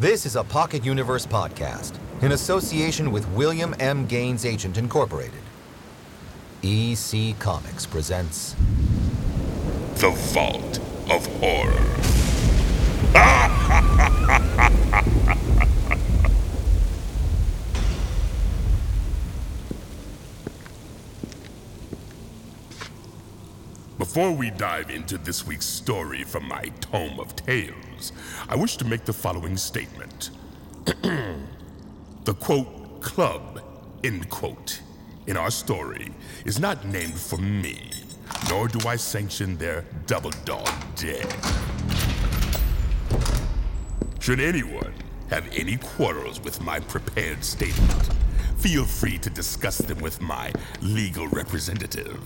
This is a Pocket Universe podcast in association with William M. Gaines Agent Incorporated. EC Comics presents The Vault of Horror. Before we dive into this week's story from my Tome of Tales, I wish to make the following statement. the quote, club, end quote, in our story is not named for me, nor do I sanction their double dog dead. Should anyone have any quarrels with my prepared statement, feel free to discuss them with my legal representative.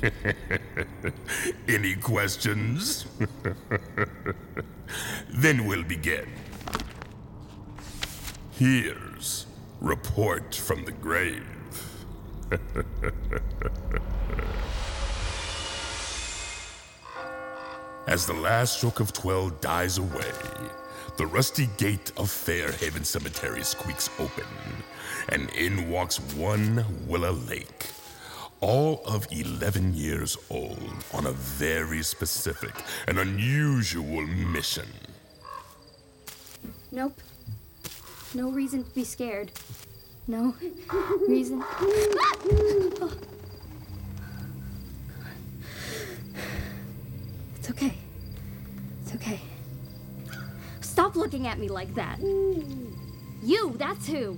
Any questions? then we'll begin. Here's Report from the Grave. As the last stroke of twelve dies away, the rusty gate of Fairhaven Cemetery squeaks open, and in walks one Willa Lake all of 11 years old on a very specific and unusual mission. Nope. No reason to be scared. No reason. It's okay. It's okay. Stop looking at me like that. You, that's who.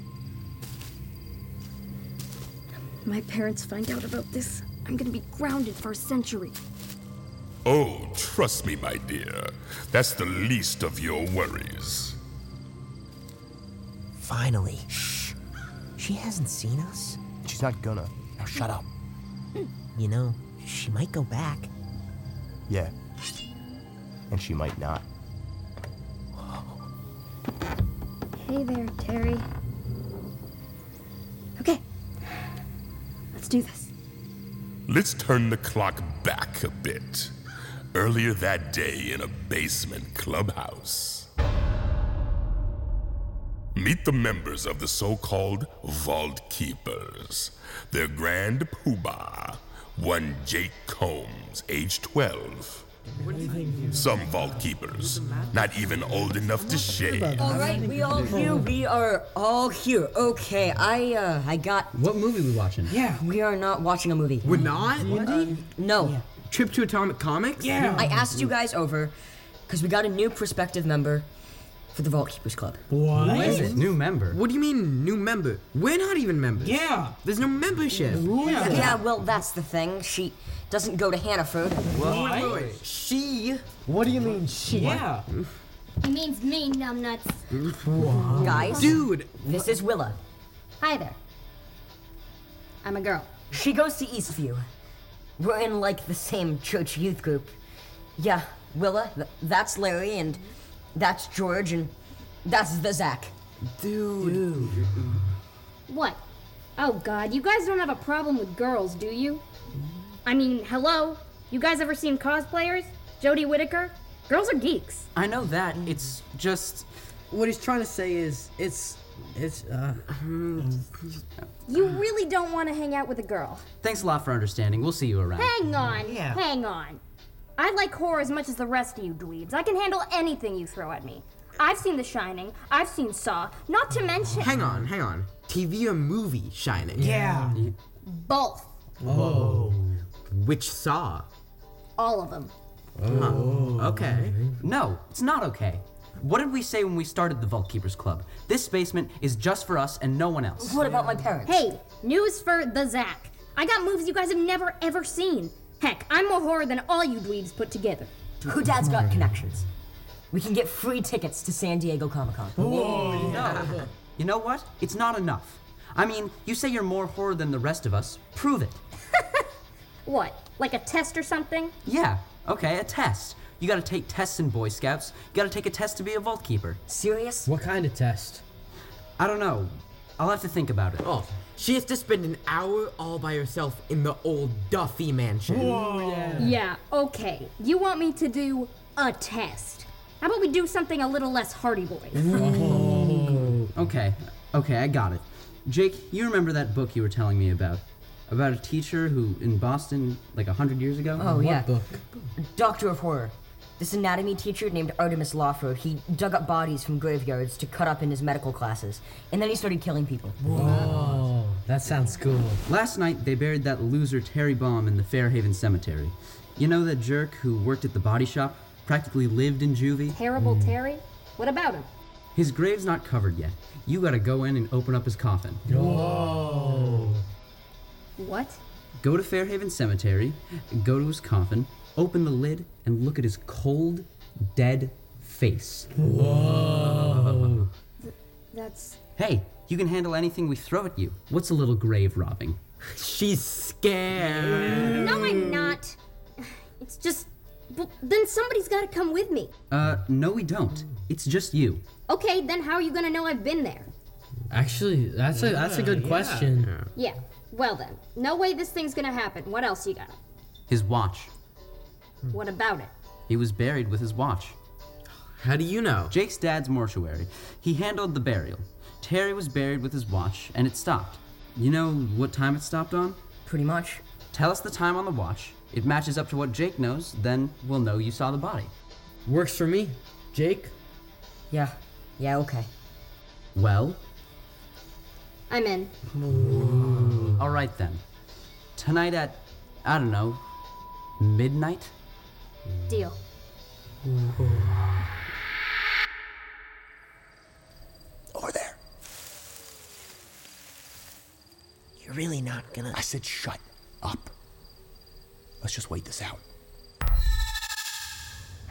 My parents find out about this. I'm gonna be grounded for a century. Oh, trust me, my dear. That's the least of your worries. Finally. Shh. She hasn't seen us. She's not gonna. Now shut up. You know, she might go back. Yeah. And she might not. Hey there, Terry. Let's do this. Let's turn the clock back a bit. Earlier that day in a basement clubhouse. Meet the members of the so called Vault Keepers. Their grand poobah, one Jake Combs, age 12. Some Vault Keepers, not even old enough to shave. All right, we all here. We are all here. Okay, I uh, I got. What movie we watching? Yeah, we are not watching a movie. We're not? No, Trip to Atomic Comics? Yeah. I asked you guys over because we got a new prospective member for the Vault Keepers Club. What is it? New member. What do you mean, new member? We're not even members. Yeah. There's no membership. Yeah, well, that's the thing. She doesn't go to Hannaford. What? She, What do you mean she? Yeah. He means me, numbnuts. guys. Dude, This is Willa. Hi there. I'm a girl. She goes to Eastview. We're in like the same church youth group. Yeah, Willa. Th- that's Larry, and that's George, and that's the Zach. dude. What? Oh god, you guys don't have a problem with girls, do you? I mean, hello? You guys ever seen cosplayers? Jodie Whittaker? Girls are geeks. I know that. It's just. What he's trying to say is, it's, it's, uh, You really don't want to hang out with a girl. Thanks a lot for understanding. We'll see you around. Hang on. Yeah. Hang on. I like horror as much as the rest of you dweebs. I can handle anything you throw at me. I've seen The Shining. I've seen Saw. Not to mention Hang on, hang on. TV or movie Shining? yeah. both. Oh. Which Saw? All of them. Oh. Okay. No, it's not okay. What did we say when we started the Vault Keepers Club? This basement is just for us and no one else. What about my parents? Hey, news for the Zach. I got movies you guys have never ever seen. Heck, I'm more horror than all you dweebs put together. Who dad's got connections? We can get free tickets to San Diego Comic Con. No. You know what? It's not enough. I mean, you say you're more horror than the rest of us. Prove it. What? Like a test or something? Yeah, okay, a test. You gotta take tests in Boy Scouts. You gotta take a test to be a Vault Keeper. Serious? What kind of test? I don't know. I'll have to think about it. Oh, she has to spend an hour all by herself in the old Duffy mansion. Whoa. Yeah, yeah, okay. You want me to do a test? How about we do something a little less Hardy Boys? Oh. Okay, okay, I got it. Jake, you remember that book you were telling me about? About a teacher who, in Boston, like a hundred years ago? Oh, yeah. book? Doctor of Horror. This anatomy teacher named Artemis Lawford, he dug up bodies from graveyards to cut up in his medical classes. And then he started killing people. Oh, that sounds cool. Last night, they buried that loser Terry Baum in the Fairhaven Cemetery. You know that jerk who worked at the body shop? Practically lived in juvie? Terrible hmm. Terry? What about him? His grave's not covered yet. You gotta go in and open up his coffin. Whoa! What? Go to Fairhaven Cemetery, go to his coffin, open the lid, and look at his cold, dead face. Whoa, That's. Hey, you can handle anything we throw at you. What's a little grave robbing? She's scared. No, I'm not. It's just. Well, then somebody's gotta come with me. Uh, no, we don't. It's just you. Okay, then how are you gonna know I've been there? Actually, that's a that's a good question. Yeah. Well then, no way this thing's gonna happen. What else you got? His watch. Hmm. What about it? He was buried with his watch. How do you know? Jake's dad's mortuary. He handled the burial. Terry was buried with his watch, and it stopped. You know what time it stopped on? Pretty much. Tell us the time on the watch. It matches up to what Jake knows, then we'll know you saw the body. Works for me. Jake? Yeah. Yeah, okay. Well, I'm in. all right then. Tonight at, I don't know, midnight? Deal. Over there. You're really not gonna. I said shut up. Let's just wait this out.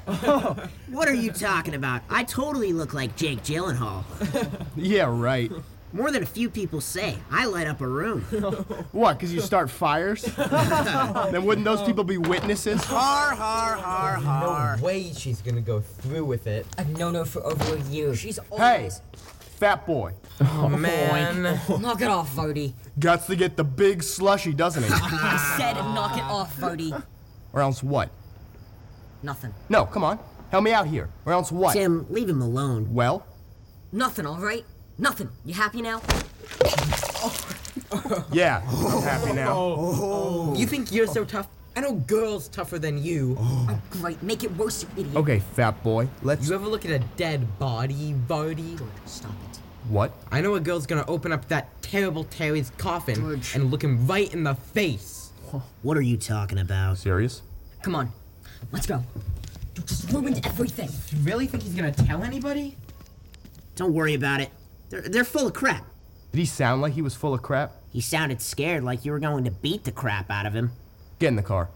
What are you talking about? I totally look like Jake Gyllenhaal. Yeah, right. More than a few people say. I light up a room. What, because you start fires? then wouldn't those people be witnesses? Har har har har. No way she's gonna go through with it. I've known her for over a year. She's Hey, always. fat boy. Oh man. Knock it off, Vody. Guts to get the big slushy, doesn't he? I said knock it off, Vody. or else what? Nothing. No, come on. Help me out here. Or else what? Tim, leave him alone. Well, Nothing, alright? Nothing. You happy now? yeah, I'm happy now. Oh. You think you're so tough? I know girls tougher than you. Oh, great. Make it worse, you idiot. Okay, fat boy, let's. You ever look at a dead body, Vardy? Stop it. What? I know a girl's gonna open up that terrible Terry's coffin George. and look him right in the face. What are you talking about? Serious? Come on. Let's go. You just ruined everything. You really think he's gonna tell anybody? Don't worry about it. They're, they're full of crap. Did he sound like he was full of crap? He sounded scared like you were going to beat the crap out of him. Get in the car.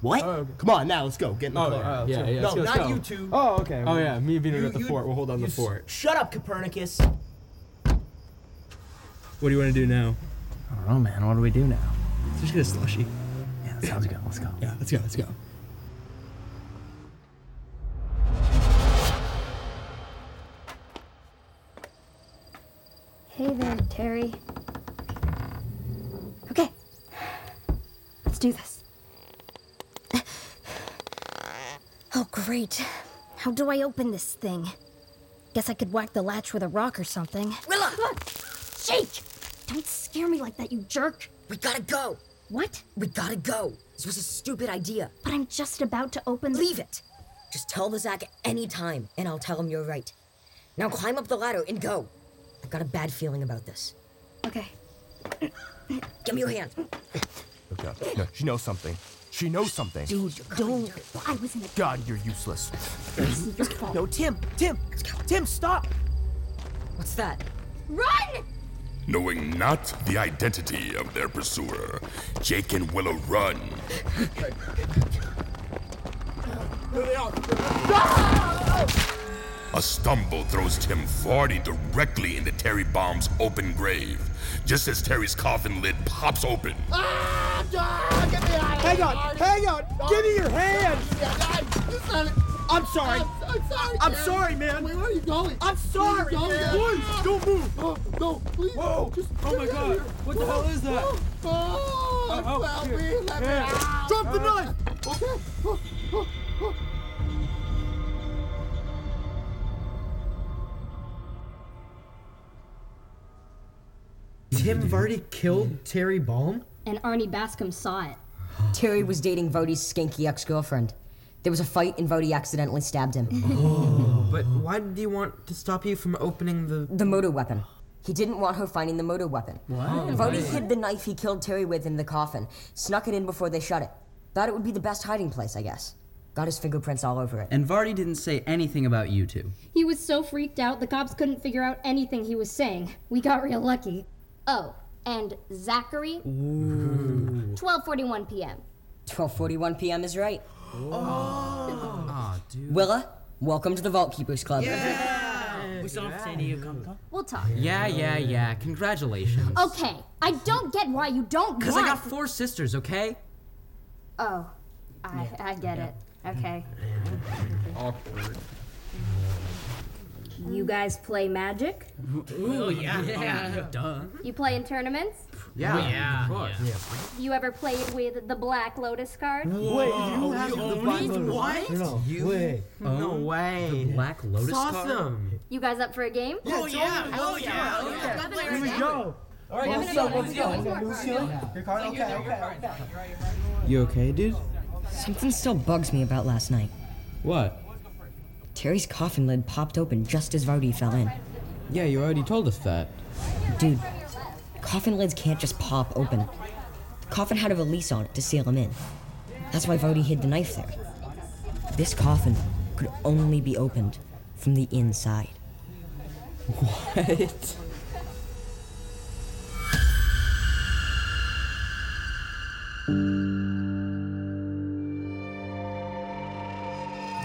What? Oh, Come on, now let's go. Get in the oh, car. Uh, yeah, yeah. no, let's not go. you two. Oh, okay. Oh, yeah. Me being You- at the you- fort. We'll hold on you the s- fort. Shut up, Copernicus. What do you want to do now? I don't know, man. What do we do now? Let's just get a slushy. Yeah, that sounds good. Let's go. Yeah, let's go. Let's go. Hey there, Terry. Okay. Let's do this. Oh, great. How do I open this thing? Guess I could whack the latch with a rock or something. Willa! Jake! Don't scare me like that, you jerk! We gotta go. What? We gotta go. This was a stupid idea. But I'm just about to open the. Leave it. Just tell the Zach any time, and I'll tell him you're right. Now climb up the ladder and go. I've got a bad feeling about this. Okay. Give me your hand. Okay. No, she knows something. She knows something. Dude, you're don't. I was in a. God, you're useless. Your fault. No, Tim, Tim, Tim, stop. What's that? Run! Knowing not the identity of their pursuer, Jake and Willa run. A stumble throws Tim Vardy directly into Terry Baum's open grave, just as Terry's coffin lid pops open. Ah, God, get me out of Hang on, hang on. Give me your hand. I'm sorry. I'm sorry. I'm Terry. sorry, man. Wait, where are you going? I'm sorry, Where are you man. going? Please, don't move. Oh, no, please. Whoa. Just Oh my God. here. What the hell is that? Oh, oh, oh, help me. Let me out. Drop the knife. Okay. Tim Vardy killed Terry Baum? And Arnie Bascom saw it. Terry was dating Vody's skanky ex girlfriend. There was a fight, and Vody accidentally stabbed him. Oh. But why did he want to stop you from opening the. The motor weapon. He didn't want her finding the motor weapon. What? Vody oh, hid the knife he killed Terry with in the coffin, snuck it in before they shut it. Thought it would be the best hiding place, I guess. Got his fingerprints all over it. And Vardy didn't say anything about you two. He was so freaked out, the cops couldn't figure out anything he was saying. We got real lucky. Oh, and Zachary? 12:41 p.m. 12:41 p.m. is right. Aw, dude. Willa, welcome to the Vault Keepers Club. Yeah. We still have to say to you, come talk. We'll talk. Yeah, yeah, yeah. Congratulations. Okay, I don't get why you don't Because want. I got four sisters, okay? Oh, I I get it. Okay. Awkward. You mm. guys play Magic? Ooh, oh, yeah. Yeah. Duh. You play in tournaments? Yeah. Yeah. Of course. You ever played with the Black Lotus card? Wait, you have the Black Lotus. What? No, You- wait. No oh. way. The Black Lotus It's card? awesome. You guys up for a game? Oh, oh yeah. Oh, yeah. Oh, yeah. Here we go. All right, let's go, let's go. Okay, Lucille, your card? Okay, okay, okay. You okay, dude? Something still bugs me about last night. What? Terry's coffin lid popped open just as Vody fell in. Yeah, you already told us that. Dude, coffin lids can't just pop open. The coffin had a release on it to seal him in. That's why Vody hid the knife there. This coffin could only be opened from the inside. What?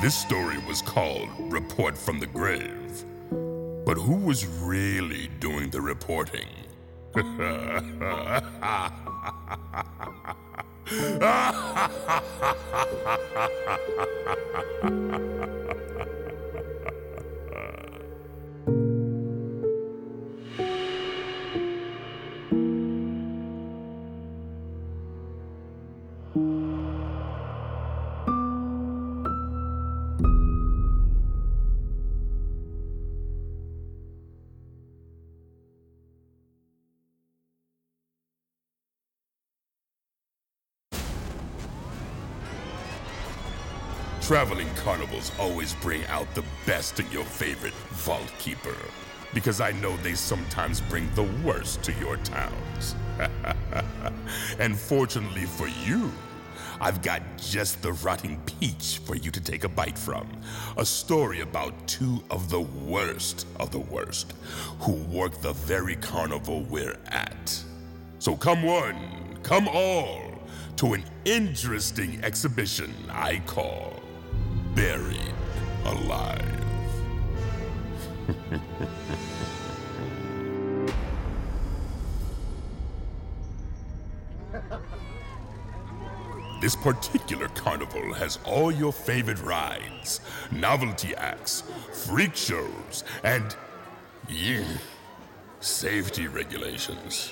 This story was called Report from the Grave. But who was really doing the reporting? carnivals always bring out the best in your favorite vault keeper. Because I know they sometimes bring the worst to your towns. and fortunately for you, I've got just the rotting peach for you to take a bite from. A story about two of the worst of the worst who work the very carnival we're at. So come one, come all to an interesting exhibition I call Buried Alive. This particular carnival has all your favorite rides, novelty acts, freak shows, and, yeah, safety regulations.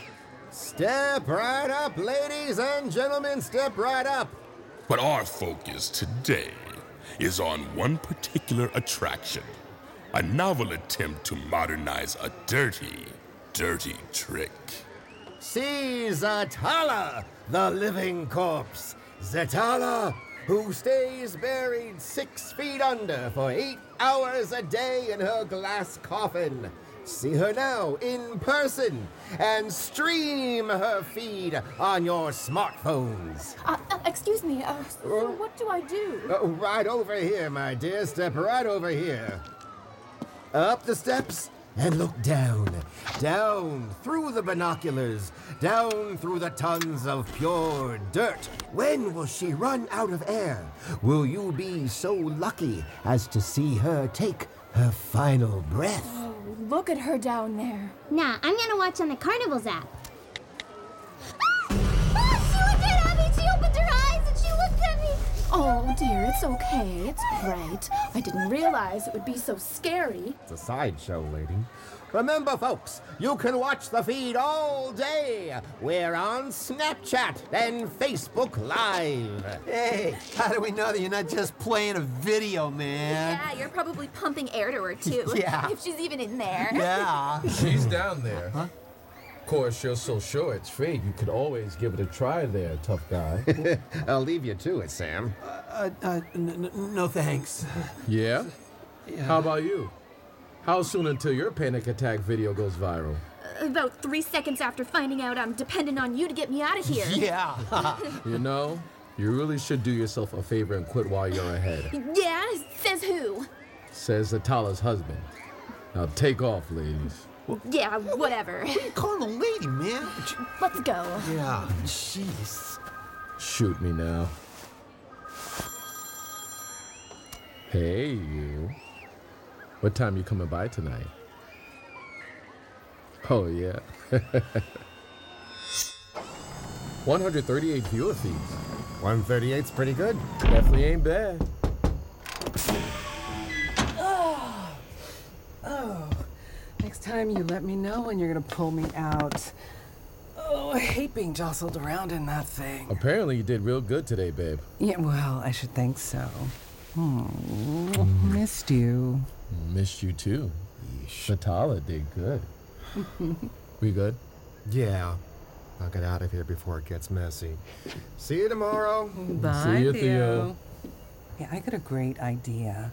Step right up, ladies and gentlemen, step right up. But our focus today is on one particular attraction a novel attempt to modernize a dirty, dirty trick. See Zatala, the living corpse. Zatala, who stays buried six feet under for eight hours a day in her glass coffin. See her now in person and stream her feed on your smartphones. Uh, uh, excuse me, uh, so what do I do? Uh, right over here, my dear. Step right over here. Up the steps and look down. Down through the binoculars. Down through the tons of pure dirt. When will she run out of air? Will you be so lucky as to see her take her final breath? Oh, look at her down there. Nah, I'm gonna watch on the Carnival's app. Oh dear, it's okay. It's great. I didn't realize it would be so scary. It's a sideshow, lady. Remember, folks, you can watch the feed all day. We're on Snapchat and Facebook Live. Hey, how do we know that you're not just playing a video, man? Yeah, you're probably pumping air to her too. Yeah. If she's even in there. Yeah. She's down there. Huh? Of course, you're so sure it's fake. You could always give it a try there, tough guy. I'll leave you to it, Sam. Uh, uh, n- n- no thanks. yeah? Yeah. How about you? How soon until your panic attack video goes viral? About three seconds after finding out I'm dependent on you to get me out of here. Yeah. You know, you really should do yourself a favor and quit while you're ahead, yeah? Says who? says Zatala's husband. Now take off, ladies. Yeah, whatever. What are you calling a lady, man? Let's go. Yeah. Jeez. Shoot me now. Hey, you. What time you coming by tonight? Oh, yeah. 138 viewer feeds. 138's pretty good. Definitely ain't bad. Oh. Oh. Next time you let me know when you're gonna pull me out. Oh, I hate being jostled around in that thing. Apparently, you did real good today, babe. Yeah, well, I should think so. Hmm. Missed you. Missed you too. Zatala did good. We good? Yeah. I'll get out of here before it gets messy. See you tomorrow. Bye, you, Theo. Theo. Yeah, I got a great idea.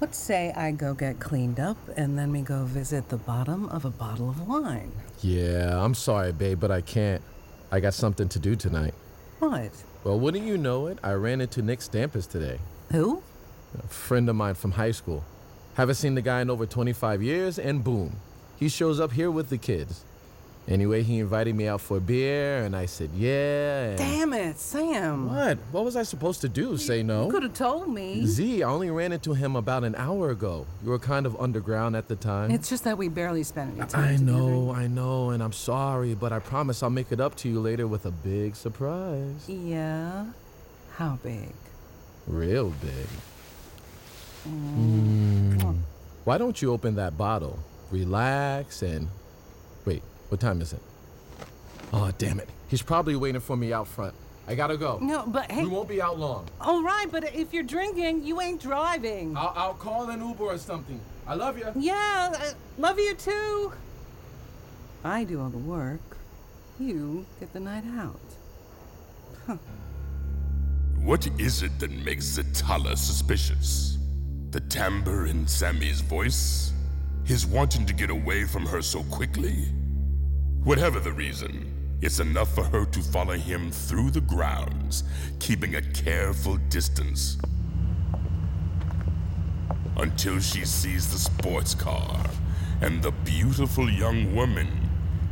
Let's say I go get cleaned up and then we go visit the bottom of a bottle of wine. Yeah, I'm sorry, babe, but I can't. I got something to do tonight. What? Well, wouldn't you know it? I ran into Nick Stampus today. Who? A friend of mine from high school. Haven't seen the guy in over 25 years, and boom, he shows up here with the kids. Anyway, he invited me out for a beer, and I said, yeah. Damn it, Sam. What? What was I supposed to do? Say no? You could have told me. Z, I only ran into him about an hour ago. You were kind of underground at the time. It's just that we barely spent any time I together. know, I know, and I'm sorry, but I promise I'll make it up to you later with a big surprise. Yeah? How big? Real big. Mm. Why don't you open that bottle? Relax and. Wait, what time is it? Oh, damn it. He's probably waiting for me out front. I gotta go. No, but hey. We won't be out long. All right, but if you're drinking, you ain't driving. I'll, I'll call an Uber or something. I love you. Yeah, uh, love you too. I do all the work. You get the night out. Huh. What is it that makes Zatala suspicious? The timbre in Sammy's voice? His wanting to get away from her so quickly? Whatever the reason, it's enough for her to follow him through the grounds, keeping a careful distance. Until she sees the sports car and the beautiful young woman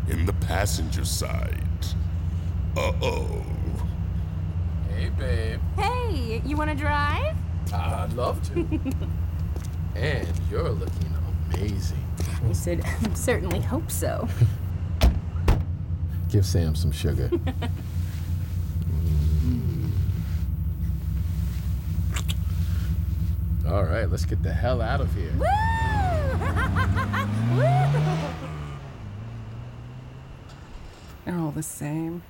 in the passenger side. Uh oh. Hey, babe. Hey, you want to drive? I'd love to. and you're looking amazing. I should certainly hope so. Give Sam some sugar. Mm. All right, let's get the hell out of here. They're all the same.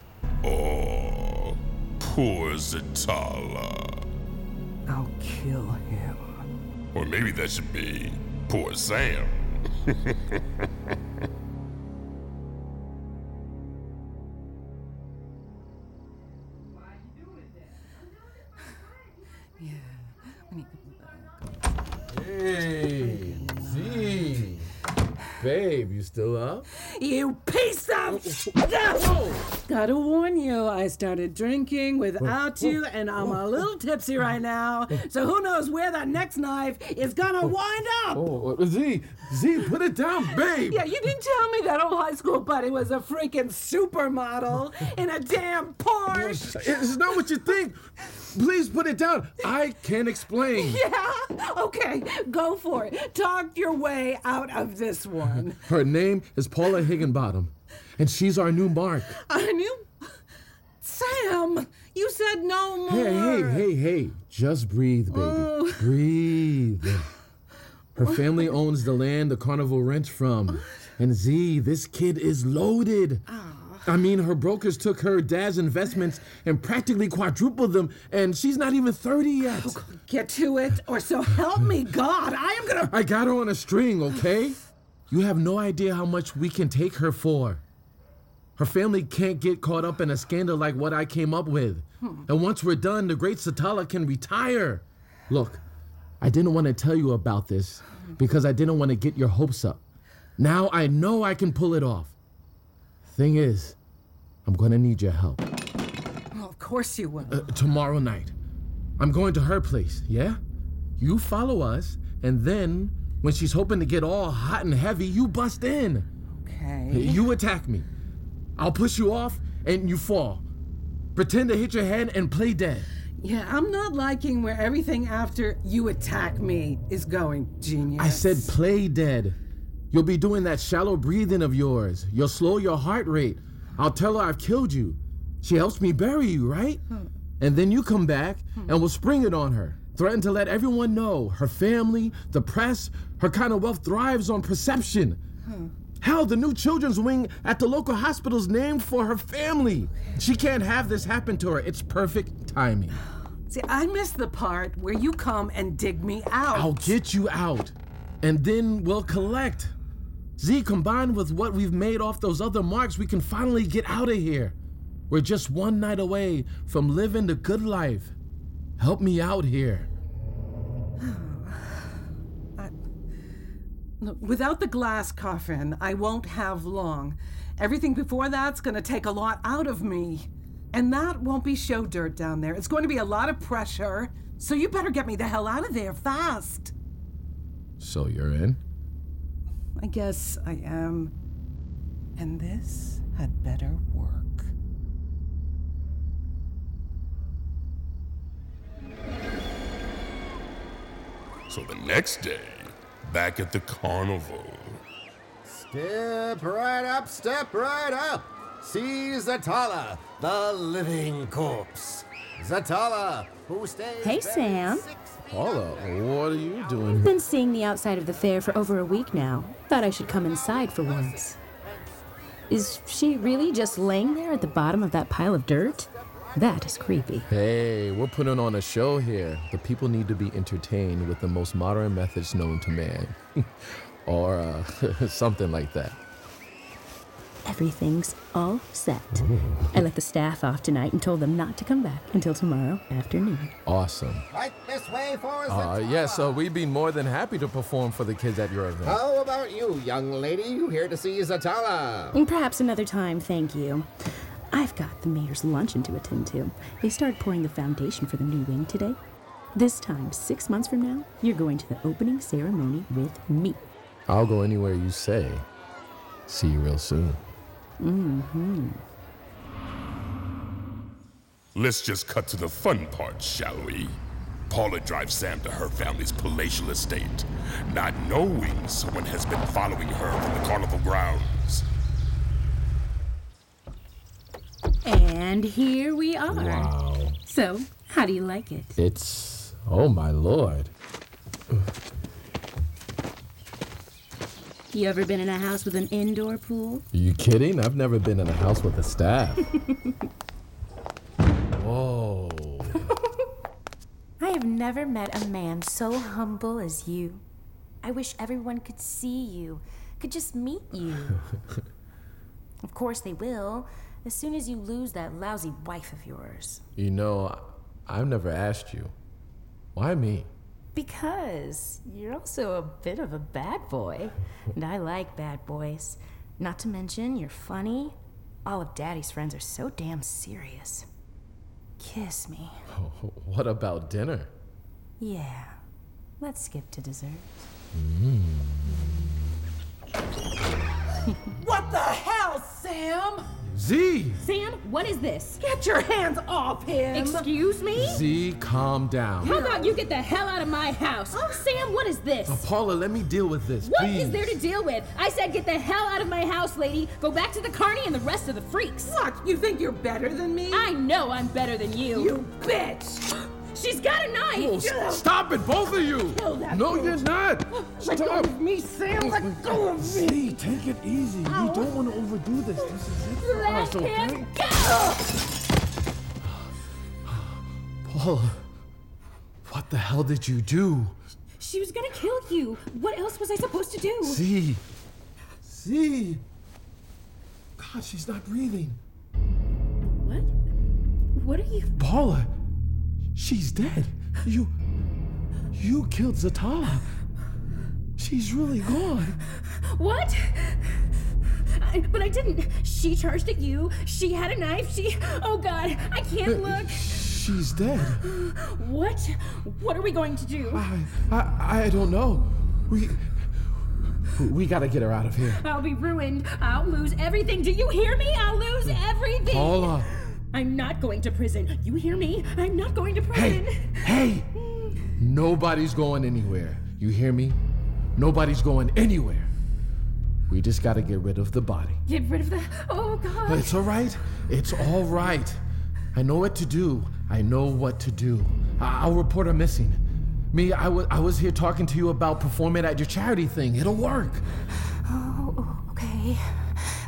Oh, poor Zatala. I'll kill him. Or maybe that should be poor Sam. you piece of. I gotta warn you, I started drinking without you, and I'm a little tipsy right now. So who knows where that next knife is gonna wind up? Oh, oh Z, Z, put it down, babe. Yeah, you didn't tell me that old high school buddy was a freaking supermodel in a damn Porsche. It's not what you think. Please put it down. I can't explain. Yeah? Okay, go for it. Talk your way out of this one. Her name is Paula Higginbottom, and she's our new mark. I knew. Sam, you said no more. Hey, hey, hey, hey. Just breathe, baby. Oh. Breathe. Her family owns the land the carnival rents from. And Z, this kid is loaded. I mean, her brokers took her dad's investments and practically quadrupled them, and she's not even 30 yet. Oh, get to it, or so help me God, I am gonna. I got her on a string, okay? You have no idea how much we can take her for. Her family can't get caught up in a scandal like what I came up with. Hmm. And once we're done, the great Zatala can retire. Look, I didn't want to tell you about this because I didn't want to get your hopes up. Now I know I can pull it off. Thing is, I'm gonna need your help. Well, of course you will. Uh, tomorrow night. I'm going to her place, yeah? You follow us, and then, when she's hoping to get all hot and heavy, you bust in. Okay. You attack me. I'll push you off, and you fall. Pretend to hit your head and play dead. Yeah, I'm not liking where everything after you attack me is going, genius. I said play dead. You'll be doing that shallow breathing of yours. You'll slow your heart rate. I'll tell her I've killed you. She helps me bury you, right? Hmm. And then you come back and we'll spring it on her. Threaten to let everyone know her family, the press, her kind of wealth thrives on perception. Hmm. Hell, the new children's wing at the local hospital's named for her family. She can't have this happen to her. It's perfect timing. See, I missed the part where you come and dig me out. I'll get you out, and then we'll collect. Z, combined with what we've made off those other marks, we can finally get out of here. We're just one night away from living the good life. Help me out here. Look, without the glass coffin, I won't have long. Everything before that's gonna take a lot out of me. And that won't be show dirt down there. It's going to be a lot of pressure. So you better get me the hell out of there fast. So you're in? I guess I am. And this had better work. So the next day, back at the carnival. Step right up, step right up. See Zatala, the living corpse. Zatala, who stays. Hey, Sam. Paula, what are you doing? I've been seeing the outside of the fair for over a week now. Thought I should come inside for once. Is she really just laying there at the bottom of that pile of dirt? That is creepy. Hey, we're putting on a show here. The people need to be entertained with the most modern methods known to man. or uh, something like that. Everything's all set. I let the staff off tonight and told them not to come back until tomorrow afternoon. Awesome. Right this way for Uh, Zatala. yeah, so we'd be more than happy to perform for the kids at your event. How about you, young lady? You here to see Zatala? Perhaps another time, thank you. I've got the mayor's luncheon to attend to. They started pouring the foundation for the new wing today. This time, six months from now, you're going to the opening ceremony with me. I'll go anywhere you say. See you real soon. Mm-hmm. Let's just cut to the fun part, shall we? Paula drives Sam to her family's palatial estate, not knowing someone has been following her from the carnival grounds. And here we are. Wow. So, how do you like it? It's. Oh my lord. You ever been in a house with an indoor pool? Are you kidding? I've never been in a house with a staff. Whoa. I have never met a man so humble as you. I wish everyone could see you, could just meet you. of course they will, as soon as you lose that lousy wife of yours. You know, I've never asked you. Why me? Because you're also a bit of a bad boy. And I like bad boys. Not to mention, you're funny. All of Daddy's friends are so damn serious. Kiss me. What about dinner? Yeah. Let's skip to dessert. Mm. What the hell, Sam? Z! Sam, what is this? Get your hands off him! Excuse me? Z, calm down. How about you get the hell out of my house? Oh, Sam, what is this? Uh, Paula, let me deal with this, What is please. there to deal with? I said get the hell out of my house, lady. Go back to the carney and the rest of the freaks. What? You think you're better than me? I know I'm better than you. You bitch! She's got a knife. Oh, stop it, both of you! No, bitch. you're not! Let go of me, Sam! Let go of me! Z, take it easy. You don't want to overdo this. This is it for Let us, okay? him go. Paula, what the hell did you do? She was gonna kill you. What else was I supposed to do? See, see. God, she's not breathing. What? What are you. Paula, she's dead. You. You killed Zatala. She's really gone. What? I, but I didn't. She charged at you. She had a knife. She. Oh God, I can't uh, look. She's dead. What? What are we going to do? I, I, I don't know. We. We gotta get her out of here. I'll be ruined. I'll lose everything. Do you hear me? I'll lose everything. Paula. I'm not going to prison. You hear me? I'm not going to prison. Hey! hey! Nobody's going anywhere. You hear me? Nobody's going anywhere. We just gotta get rid of the body. Get rid of the. Oh God. But It's all right. It's all right. I know what to do. I know what to do. I- I'll report her missing. Me, I was here talking to you about performing at your charity thing. It'll work. Oh, okay.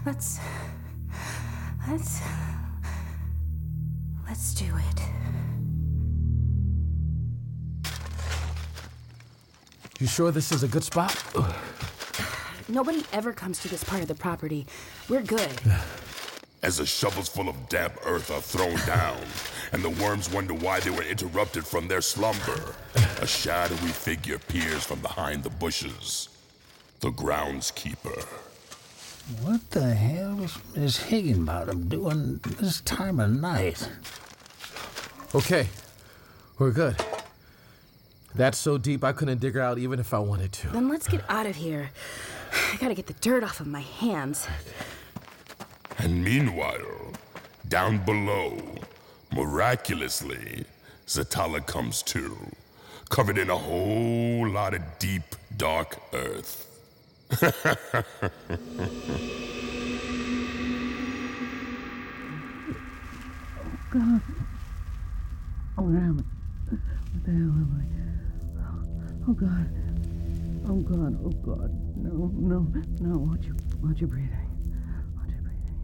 Let's. Let's. Let's do it. You sure this is a good spot? Nobody ever comes to this part of the property. We're good. As the shovels full of damp earth are thrown down, and the worms wonder why they were interrupted from their slumber, a shadowy figure peers from behind the bushes. The groundskeeper. What the hell is, is Higginbottom doing this time of night? Okay, we're good. That's so deep I couldn't dig her out even if I wanted to. Then let's get out of here. I gotta get the dirt off of my hands. And meanwhile, down below, miraculously, Zatala comes to, covered in a whole lot of deep, dark earth. Oh, God. Oh, where am I? What the hell am I? Oh, God. Oh, God. Oh, God. No, no, no. Watch your, watch your breathing. Watch your breathing.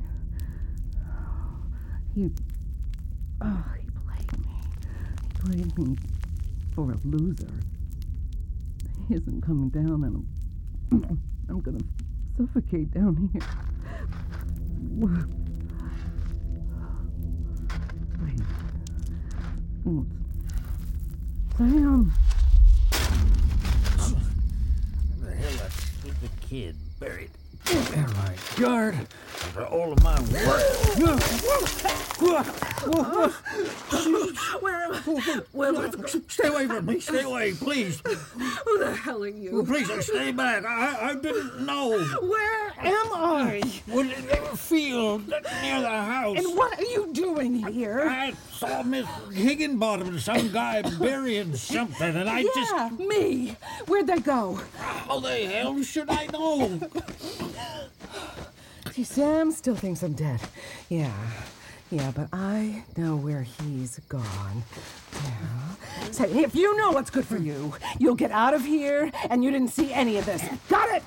He, oh, he played me. He played me for a loser. He isn't coming down, and I'm, I'm gonna suffocate down here. Wait. Sam. Where the hell that stupid kid buried? There, my guard. After all of my work. Where am I? Where am I? Stay away from me. Stay away, please. Who the hell are you? Please, stay back. I, I didn't know. Where am I? Was in a field near the house. And what are you doing here? I saw Miss Higginbottom and some guy burying something, and I yeah, just. me. Where'd they go? How the hell should I know? See, Sam still thinks I'm dead. Yeah. Yeah, but I know where he's gone. Yeah. Say, if you know what's good for you, you'll get out of here and you didn't see any of this. Got it?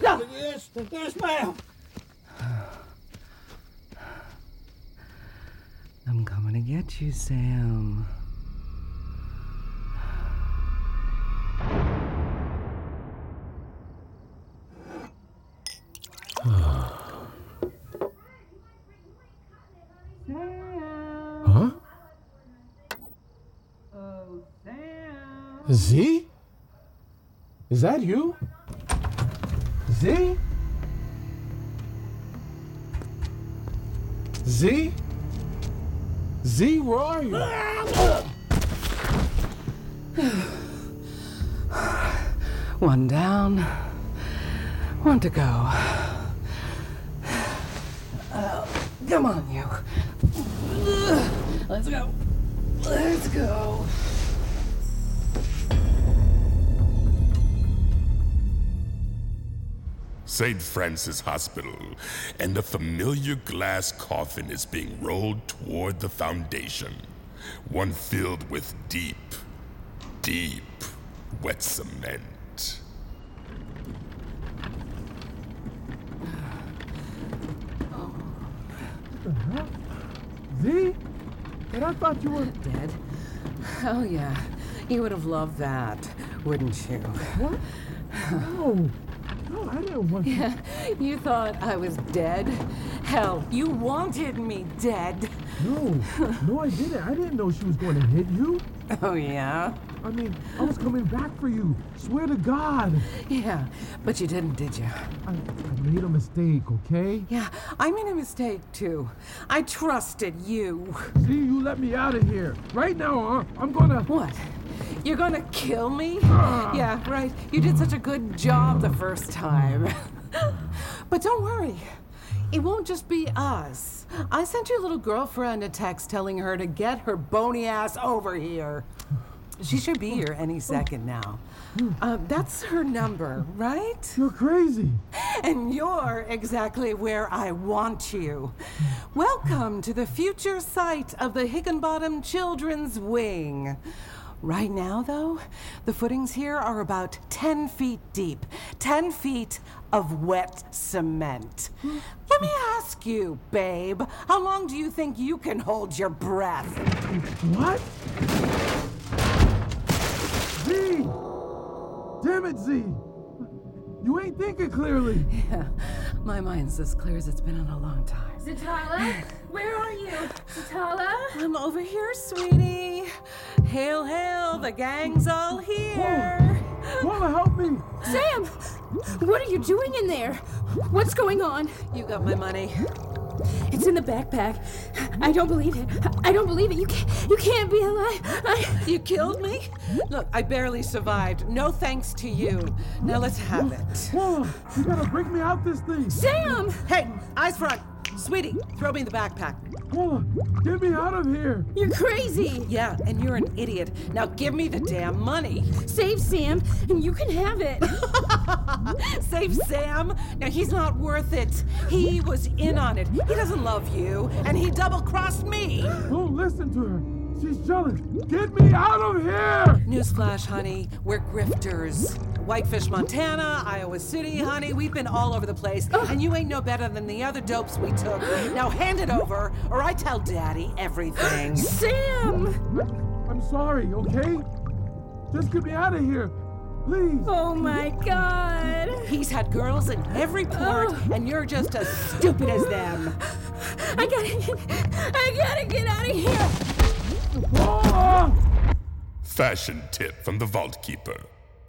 Go. Yes, yes, ma'am. I'm coming to get you, Sam. Ah. Huh? Z? Is that you? Z? Z? Z, where are you? One down, one to go. Uh, come on, you. Let's go. Let's go. St. Francis Hospital, and a familiar glass coffin is being rolled toward the foundation. One filled with deep, deep wet cement. Z? But I thought you were dead. Oh, yeah. You would have loved that, wouldn't you? What? No. No, I didn't want Yeah, you thought I was dead? Hell, you wanted me dead. No, no, I didn't. I didn't know she was going to hit you. Oh, yeah? I mean, I was coming back for you. Swear to God. Yeah, but you didn't, did you? I, I made a mistake, okay? Yeah, I made a mistake too. I trusted you. See, you let me out of here. Right now, uh, I'm gonna. What? You're gonna kill me? yeah, right. You did such a good job the first time. but don't worry. It won't just be us. I sent your little girlfriend a text telling her to get her bony ass over here. She should be here any second now. Uh, that's her number, right? You're crazy. And you're exactly where I want you. Welcome to the future site of the Higginbottom Children's Wing. Right now, though, the footings here are about 10 feet deep. 10 feet of wet cement. Let me ask you, babe, how long do you think you can hold your breath? What? Z! Damn it, Z! You ain't thinking clearly. Yeah, my mind's as clear as it's been in a long time. Zatala, where are you? Zatala? I'm over here, sweetie. Hail, hail, the gang's all here. Paula, help me! Sam! What are you doing in there? What's going on? You got my money. It's in the backpack. I don't believe it. I don't believe it. You can't, you can't be alive. I... You killed me? Look, I barely survived. No thanks to you. Now let's have it. Paula, you gotta break me out this thing. Sam! Hey, eyes front. Sweetie, throw me the backpack. Paula, get me out of here. You're crazy. Yeah, and you're an idiot. Now give me the damn money. Save Sam, and you can have it. Save Sam? Now he's not worth it. He was in on it. He doesn't love you, and he double crossed me. Don't listen to her. She's jealous. Get me out of here! Newsflash, honey. We're grifters. Whitefish, Montana, Iowa City, honey. We've been all over the place, and you ain't no better than the other dopes we took. Now hand it over, or I tell Daddy everything. Sam! I'm sorry, okay? Just get me out of here. Please. Oh my god. He's had girls in every port, oh. and you're just as stupid as them. I gotta get, I gotta get out of here. Ah! Fashion tip from the Vault Keeper.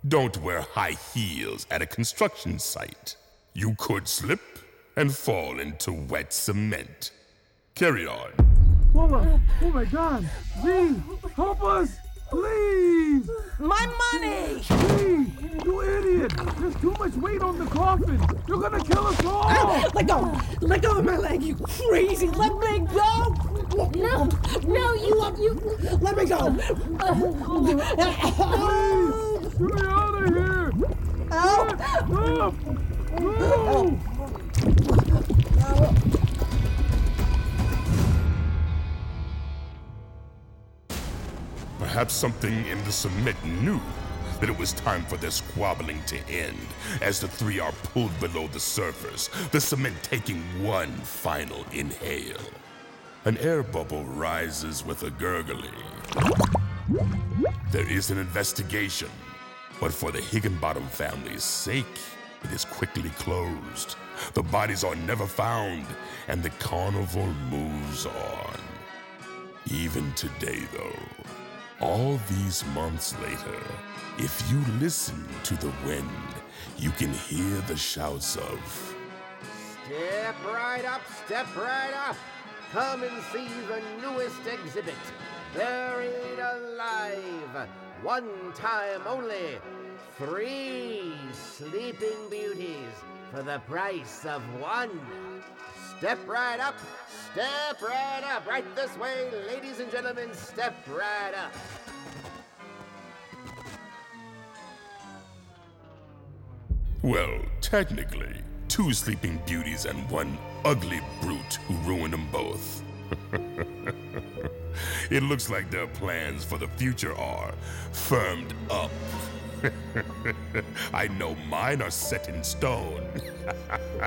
Don't wear high heels at a construction site. You could slip and fall into wet cement. Carry on. Paula, oh my god. Z, help us. Please. My money. Z, you idiot. There's too much weight on the coffin. You're gonna kill us all. Ah, let go. Let go of my leg, you crazy. Let me go. No, no, you, you. Let me go. Uh, please, get me out of here. Help. No. Perhaps something in the cement knew that it was time for their squabbling to end as the three are pulled below the surface, the cement taking one final inhale. An air bubble rises with a gurgling. There is an investigation, but for the Higginbottom family's sake, it is quickly closed. The bodies are never found, and the carnival moves on. Even today, though, all these months later, if you listen to the wind, you can hear the shouts of Step right up, step right up. Come and see the newest exhibit. Buried alive. One time only. Three sleeping beauties for the price of one. Step right up, step right up. Right this way, ladies and gentlemen, step right up. Well, technically, two sleeping beauties and one ugly brute who ruined them both. it looks like their plans for the future are firmed up. I know mine are set in stone.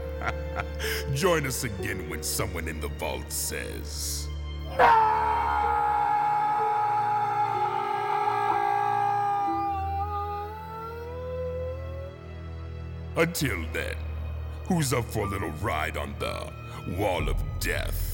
Join us again when someone in the vault says, Until then, Who's up for a little ride on the Wall of Death?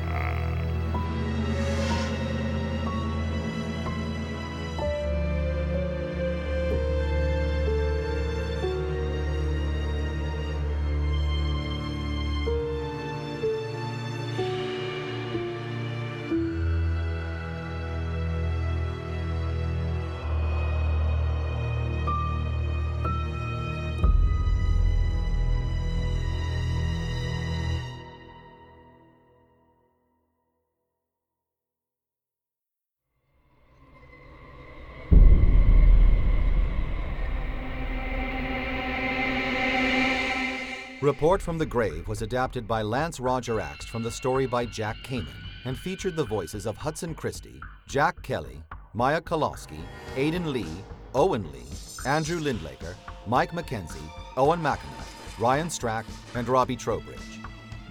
Report from the Grave was adapted by Lance Roger Axt from the story by Jack Kamen and featured the voices of Hudson Christie, Jack Kelly, Maya Kolosky, Aidan Lee, Owen Lee, Andrew Lindlaker, Mike McKenzie, Owen McAnutt, Ryan Strack, and Robbie Trowbridge.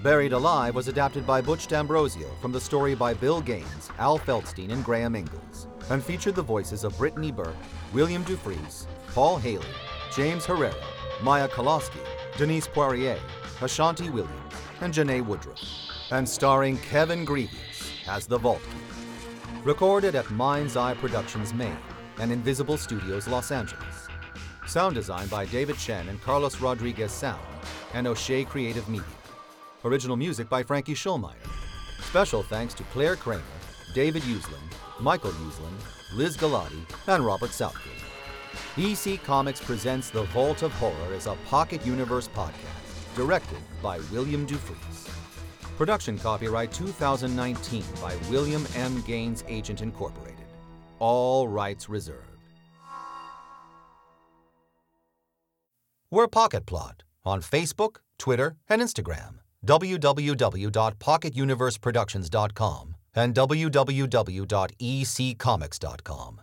Buried Alive was adapted by Butch D'Ambrosio from the story by Bill Gaines, Al Feldstein, and Graham Ingels, and featured the voices of Brittany Burke, William Dufresne, Paul Haley, James Herrera, Maya Kolosky, Denise Poirier, Ashanti Williams, and Janae Woodruff, and starring Kevin Greavious as the Vault Keeper. Recorded at Mind's Eye Productions, Maine, and Invisible Studios, Los Angeles. Sound design by David Chen and Carlos Rodriguez Sound, and O'Shea Creative Media. Original music by Frankie Schulmeyer. Special thanks to Claire Kramer, David Usland, Michael Usland, Liz Galati, and Robert Southgate. EC Comics presents The Vault of Horror as a Pocket Universe podcast, directed by William Dufresne. Production copyright 2019 by William M. Gaines Agent Incorporated. All rights reserved. We're Pocket Plot on Facebook, Twitter, and Instagram. www.pocketuniverseproductions.com and www.eccomics.com.